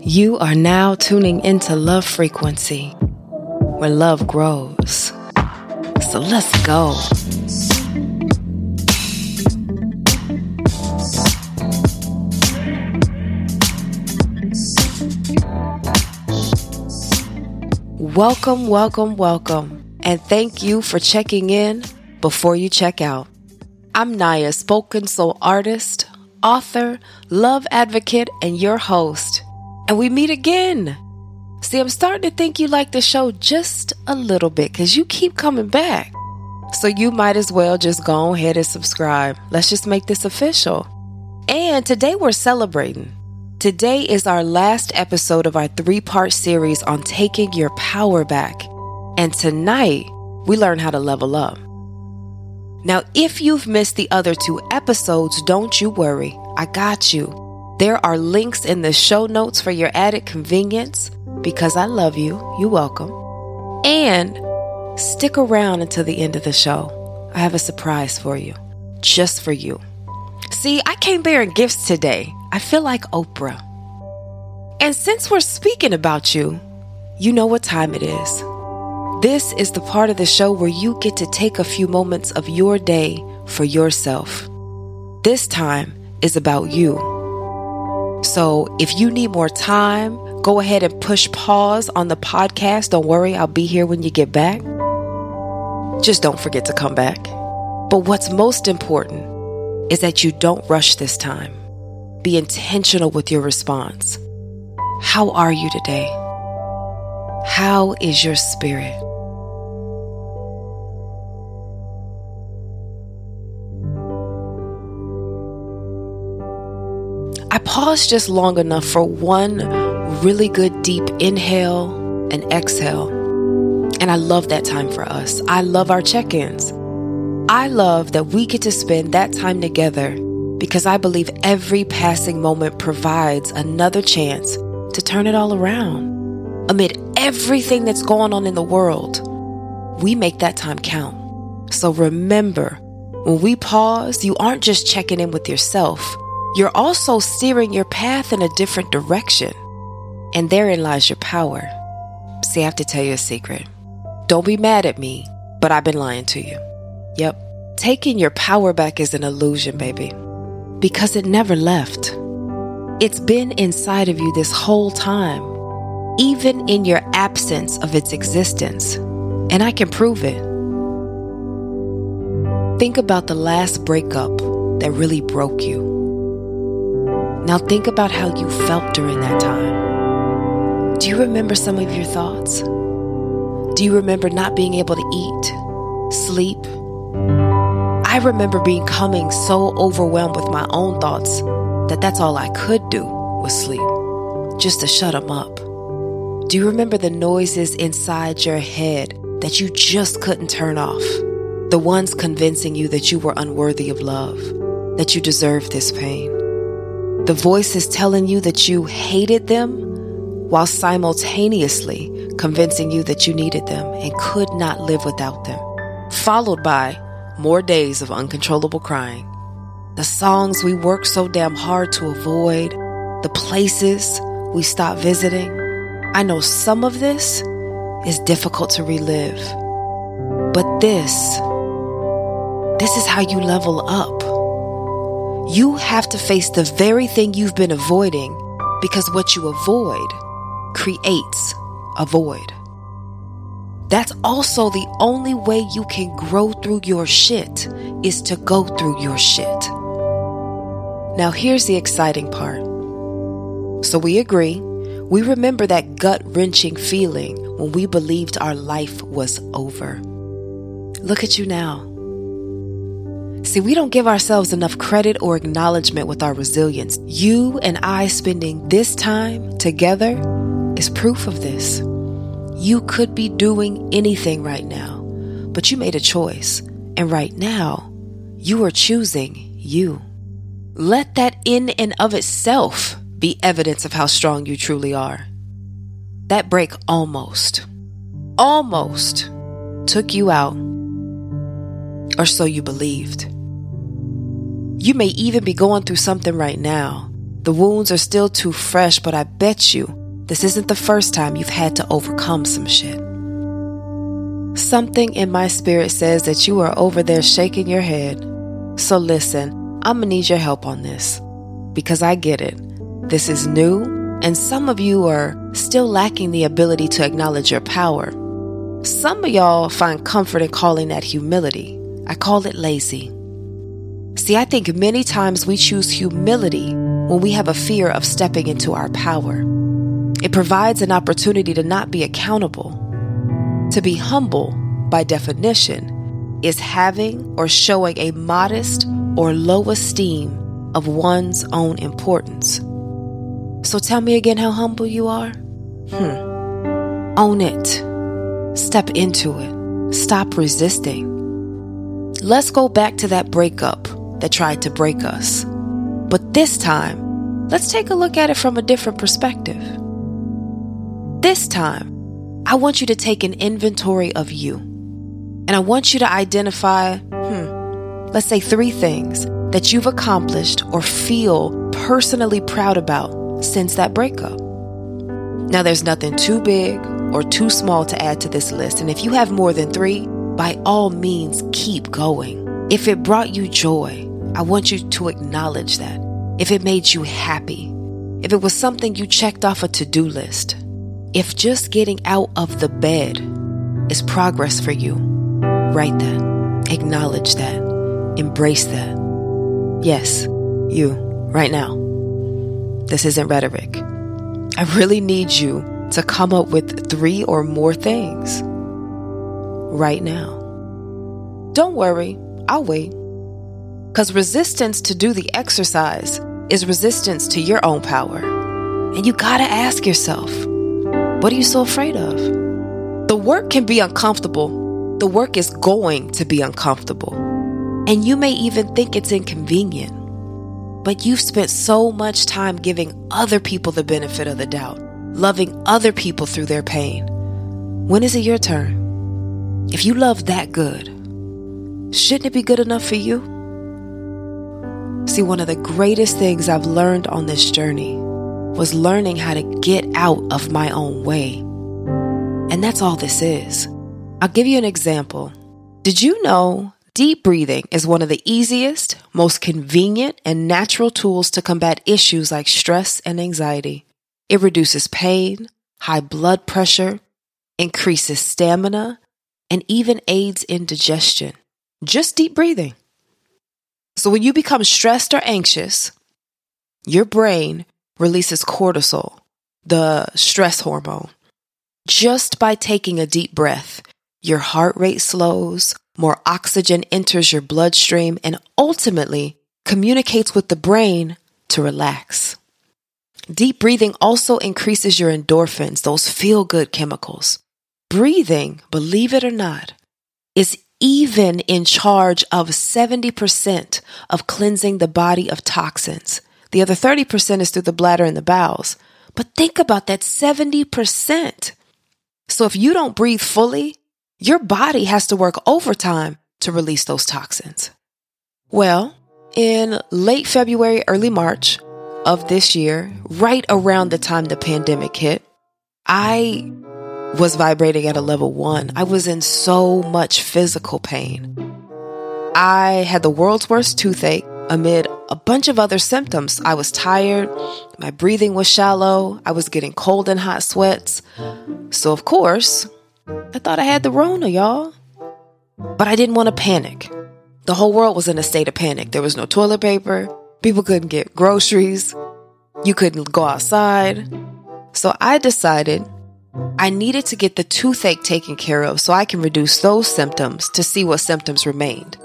You are now tuning into Love Frequency, where love grows. So let's go. Welcome, welcome, welcome, and thank you for checking in before you check out. I'm Naya, spoken soul artist, author, love advocate, and your host. And we meet again. See, I'm starting to think you like the show just a little bit because you keep coming back. So you might as well just go ahead and subscribe. Let's just make this official. And today we're celebrating. Today is our last episode of our three part series on taking your power back. And tonight, we learn how to level up. Now, if you've missed the other two episodes, don't you worry. I got you. There are links in the show notes for your added convenience. Because I love you, you're welcome. And stick around until the end of the show. I have a surprise for you, just for you. See, I came bearing gifts today. I feel like Oprah. And since we're speaking about you, you know what time it is. This is the part of the show where you get to take a few moments of your day for yourself. This time is about you. So if you need more time, go ahead and push pause on the podcast. Don't worry, I'll be here when you get back. Just don't forget to come back. But what's most important is that you don't rush this time. Be intentional with your response. How are you today? How is your spirit? I paused just long enough for one really good deep inhale and exhale. And I love that time for us. I love our check ins. I love that we get to spend that time together because I believe every passing moment provides another chance to turn it all around. Amid everything that's going on in the world, we make that time count. So remember, when we pause, you aren't just checking in with yourself you're also steering your path in a different direction. And therein lies your power. See, I have to tell you a secret. Don't be mad at me, but I've been lying to you. Yep, taking your power back is an illusion, baby. Because it never left. It's been inside of you this whole time, even in your absence of its existence. And I can prove it. Think about the last breakup that really broke you. Now think about how you felt during that time. Do you remember some of your thoughts? Do you remember not being able to eat, sleep? I remember becoming so overwhelmed with my own thoughts that that's all I could do was sleep, just to shut them up. Do you remember the noises inside your head that you just couldn't turn off? The ones convincing you that you were unworthy of love, that you deserved this pain. The voices telling you that you hated them while simultaneously convincing you that you needed them and could not live without them. Followed by more days of uncontrollable crying. The songs we work so damn hard to avoid, the places we stop visiting. I know some of this is difficult to relive, but this, this is how you level up. You have to face the very thing you've been avoiding because what you avoid creates a void. That's also the only way you can grow through your shit is to go through your shit. Now, here's the exciting part. So, we agree. We remember that gut wrenching feeling when we believed our life was over. Look at you now. See, we don't give ourselves enough credit or acknowledgement with our resilience. You and I spending this time together is proof of this. You could be doing anything right now, but you made a choice. And right now, you are choosing you. Let that in and of itself be evidence of how strong you truly are. That break almost, almost took you out, or so you believed. You may even be going through something right now The wounds are still too fresh, but I bet you this isn't the first time you've had to overcome some shit. Something in my spirit says that you are over there shaking your head. So listen, I'm gonna need your help on this because I get it. This is new, and some of you are still lacking the ability to acknowledge your power. Some of y'all find comfort in calling that humility. I call it lazy. See, I think many times we choose humility when we have a fear of stepping into our power. It provides an opportunity to not be accountable. To be humble, by definition, is having or showing a modest or low esteem of one's own importance. So tell me again how humble you are? Hmm. Own it. Step into it. Stop resisting. Let's go back to that breakup that tried to break us. But this time, let's take a look at it from a different perspective. This time, I want you to take an inventory of you. And I want you to identify, hmm, let's say three things that you've accomplished or feel personally proud about since that breakup. Now, there's nothing too big or too small to add to this list. And if you have more than three, by all means, keep going. If it brought you joy, I want you to acknowledge that. If it made you happy, if it was something you checked off a to do list, if just getting out of the bed is progress for you, write that, acknowledge that, embrace that. Yes, you, right now. This isn't rhetoric. I really need you to come up with three or more things right now. Don't worry, I'll wait. Because resistance to do the exercise is resistance to your own power. And you gotta ask yourself, what are you so afraid of? The work can be uncomfortable. The work is going to be uncomfortable. And you may even think it's inconvenient. But you've spent so much time giving other people the benefit of the doubt, loving other people through their pain. When is it your turn? If you love that good, shouldn't it be good enough for you? See, one of the greatest things I've learned on this journey was learning how to get out of my own way. And that's all this is. I'll give you an example. Did you know deep breathing is one of the easiest, most convenient, and natural tools to combat issues like stress and anxiety? It reduces pain, high blood pressure, increases stamina, and even aids in digestion. Just deep breathing. So when you become stressed or anxious, your brain releases cortisol, the stress hormone. Just by taking a deep breath, your heart rate slows, more oxygen enters your bloodstream, and ultimately communicates with the brain to relax. Deep breathing also increases your endorphins, those feel good chemicals. Breathing, believe it or not, is even in charge of 70% of cleansing the body of toxins. The other 30% is through the bladder and the bowels. But think about that 70%. So if you don't breathe fully, your body has to work overtime to release those toxins. Well, in late February, early March of this year, right around the time the pandemic hit, I was vibrating at a level one. I was in so much physical pain. I had the world's worst toothache amid a bunch of other symptoms. I was tired, my breathing was shallow, I was getting cold and hot sweats. So, of course, I thought I had the Rona, y'all. But I didn't want to panic. The whole world was in a state of panic. There was no toilet paper, people couldn't get groceries, you couldn't go outside. So I decided I needed to get the toothache taken care of so I can reduce those symptoms to see what symptoms remained.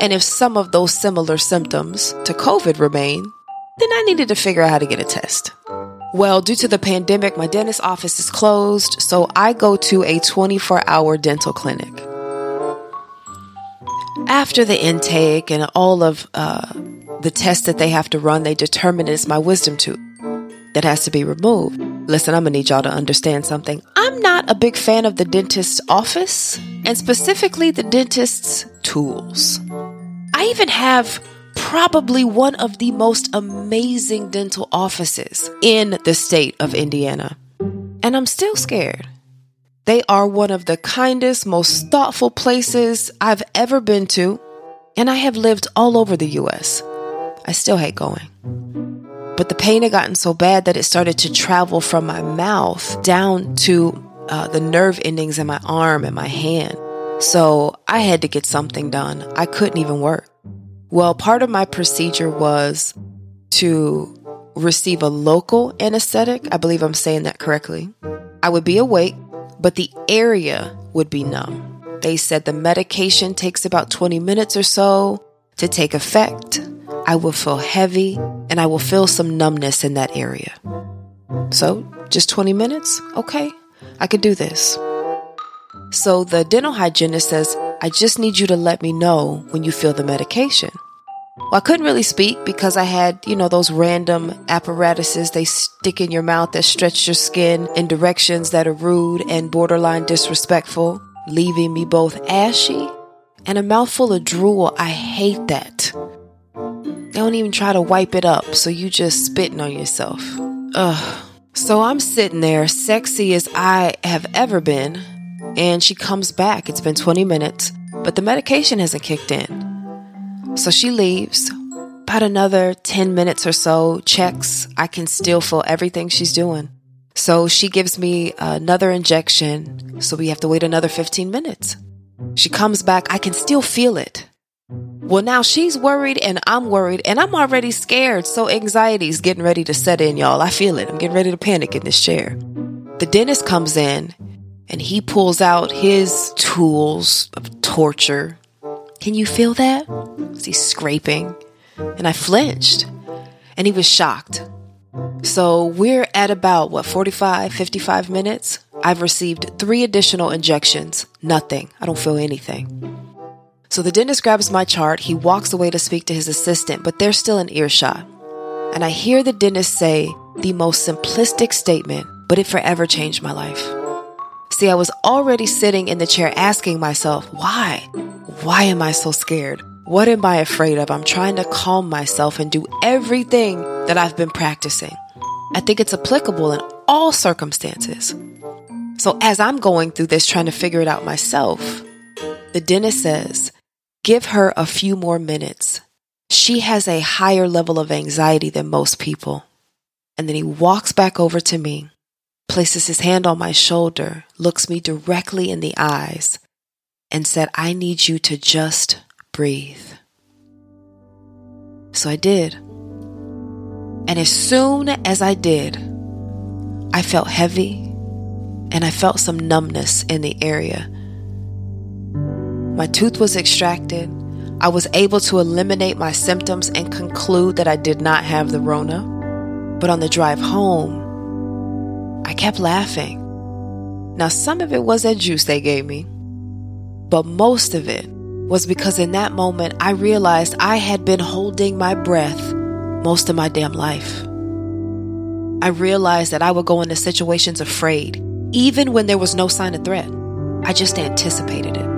And if some of those similar symptoms to COVID remain, then I needed to figure out how to get a test. Well, due to the pandemic, my dentist office is closed, so I go to a 24 hour dental clinic. After the intake and all of uh, the tests that they have to run, they determine it's my wisdom tooth that has to be removed. Listen, I'm gonna need y'all to understand something. I'm not a big fan of the dentist's office and specifically the dentist's tools. I even have probably one of the most amazing dental offices in the state of Indiana. And I'm still scared. They are one of the kindest, most thoughtful places I've ever been to, and I have lived all over the US. I still hate going. But the pain had gotten so bad that it started to travel from my mouth down to uh, the nerve endings in my arm and my hand. So I had to get something done. I couldn't even work. Well, part of my procedure was to receive a local anesthetic. I believe I'm saying that correctly. I would be awake, but the area would be numb. They said the medication takes about 20 minutes or so to take effect. I will feel heavy and I will feel some numbness in that area. So, just 20 minutes? Okay, I could do this. So the dental hygienist says, I just need you to let me know when you feel the medication. Well, I couldn't really speak because I had, you know, those random apparatuses they stick in your mouth that stretch your skin in directions that are rude and borderline disrespectful, leaving me both ashy and a mouthful of drool. I hate that. They don't even try to wipe it up, so you just spitting on yourself. Ugh. So I'm sitting there, sexy as I have ever been, and she comes back. It's been 20 minutes, but the medication hasn't kicked in. So she leaves. About another 10 minutes or so, checks. I can still feel everything she's doing. So she gives me another injection. So we have to wait another 15 minutes. She comes back. I can still feel it. Well, now she's worried and I'm worried and I'm already scared. So anxiety's getting ready to set in, y'all. I feel it. I'm getting ready to panic in this chair. The dentist comes in and he pulls out his tools of torture. Can you feel that? He's scraping. And I flinched. And he was shocked. So we're at about, what, 45, 55 minutes? I've received three additional injections. Nothing. I don't feel anything. So the dentist grabs my chart. He walks away to speak to his assistant, but they're still in earshot. And I hear the dentist say the most simplistic statement, but it forever changed my life. See, I was already sitting in the chair asking myself, why? Why am I so scared? What am I afraid of? I'm trying to calm myself and do everything that I've been practicing. I think it's applicable in all circumstances. So as I'm going through this, trying to figure it out myself, the dentist says, give her a few more minutes. She has a higher level of anxiety than most people. And then he walks back over to me places his hand on my shoulder, looks me directly in the eyes, and said, I need you to just breathe. So I did. And as soon as I did, I felt heavy and I felt some numbness in the area. My tooth was extracted. I was able to eliminate my symptoms and conclude that I did not have the Rona. But on the drive home, I kept laughing. Now, some of it was that juice they gave me, but most of it was because in that moment I realized I had been holding my breath most of my damn life. I realized that I would go into situations afraid, even when there was no sign of threat. I just anticipated it.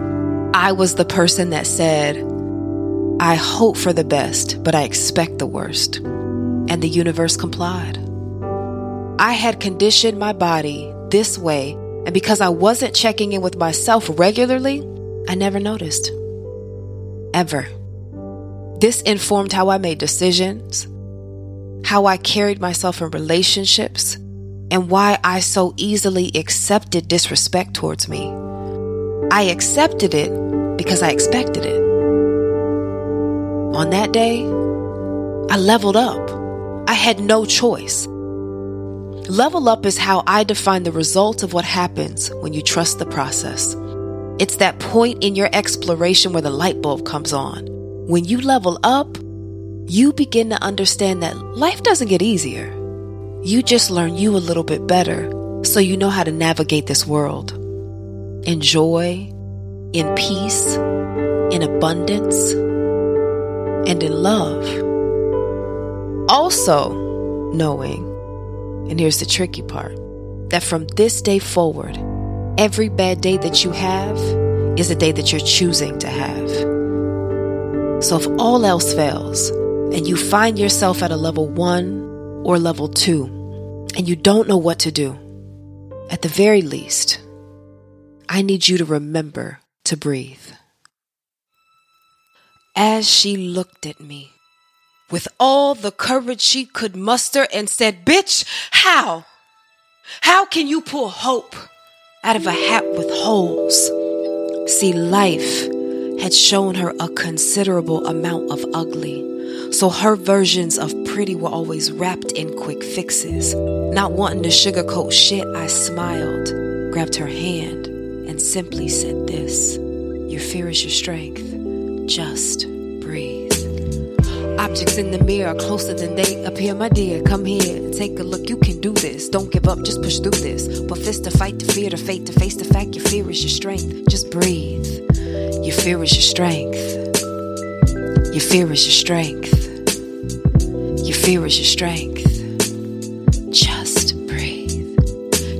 I was the person that said, I hope for the best, but I expect the worst. And the universe complied. I had conditioned my body this way, and because I wasn't checking in with myself regularly, I never noticed. Ever. This informed how I made decisions, how I carried myself in relationships, and why I so easily accepted disrespect towards me. I accepted it because I expected it. On that day, I leveled up. I had no choice. Level up is how I define the result of what happens when you trust the process. It's that point in your exploration where the light bulb comes on. When you level up, you begin to understand that life doesn't get easier. You just learn you a little bit better so you know how to navigate this world. In joy, in peace, in abundance, and in love. Also, knowing and here's the tricky part that from this day forward, every bad day that you have is a day that you're choosing to have. So if all else fails and you find yourself at a level one or level two and you don't know what to do, at the very least, I need you to remember to breathe. As she looked at me with all the courage she could muster and said, Bitch, how? How can you pull hope out of a hat with holes? See, life had shown her a considerable amount of ugly. So her versions of pretty were always wrapped in quick fixes. Not wanting to sugarcoat shit, I smiled, grabbed her hand, and simply said this Your fear is your strength. Just. Objects in the mirror are closer than they appear, my dear. Come here, take a look. You can do this. Don't give up, just push through this. But fist to fight, to fear, to fate, to face the fact. Your fear is your strength. Just breathe. Your fear is your strength. Your fear is your strength. Your fear is your strength. Just breathe.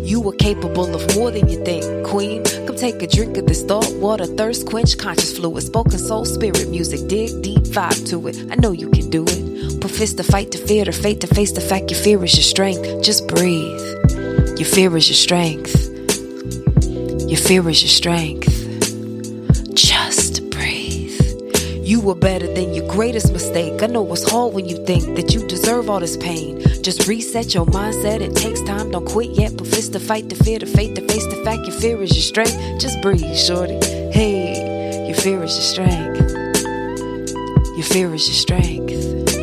You are capable of more than you think, Queen. Come take a drink of this thought, water, thirst, quench, conscious fluid, spoken soul, spirit, music, dig deep, vibe to it. I know you can do it. Put fist to fight, to fear, to fate, to face the fact your fear is your strength. Just breathe. Your fear is your strength. Your fear is your strength. Just breathe. You were better than your greatest mistake. I know it's hard when you think that you deserve all this pain. Just reset your mindset. It takes time. Don't quit yet. But fist to fight, to fear, to fate, to face the fact your fear is your strength. Just breathe, shorty. Hey, your fear is your strength. Your fear is your strength.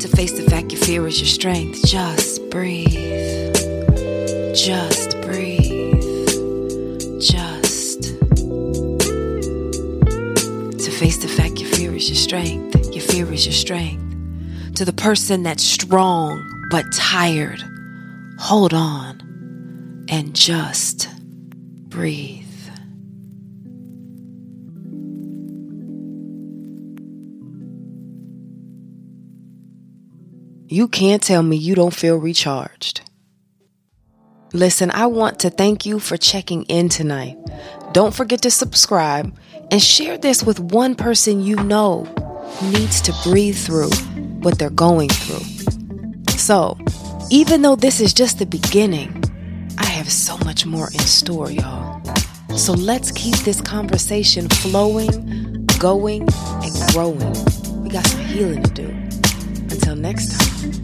To face the fact your fear is your strength. Just breathe. Just breathe. Just. To face the fact your fear is your strength. Your fear is your strength. To the person that's strong but tired, hold on and just breathe. You can't tell me you don't feel recharged. Listen, I want to thank you for checking in tonight. Don't forget to subscribe and share this with one person you know who needs to breathe through what they're going through. So, even though this is just the beginning, I have so much more in store, y'all. So let's keep this conversation flowing, going, and growing. We got some healing to do. Next time.